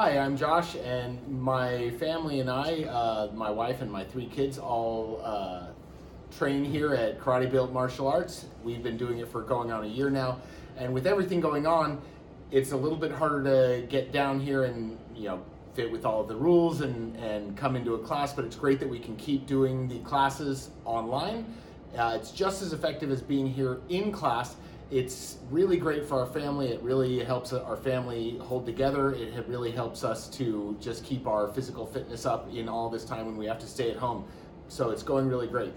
Hi, I'm Josh, and my family and I, uh, my wife and my three kids, all uh, train here at Karate Built Martial Arts. We've been doing it for going on a year now, and with everything going on, it's a little bit harder to get down here and you know fit with all of the rules and and come into a class. But it's great that we can keep doing the classes online. Uh, it's just as effective as being here in class it's really great for our family. It really helps our family hold together. It really helps us to just keep our physical fitness up in all this time when we have to stay at home. So it's going really great.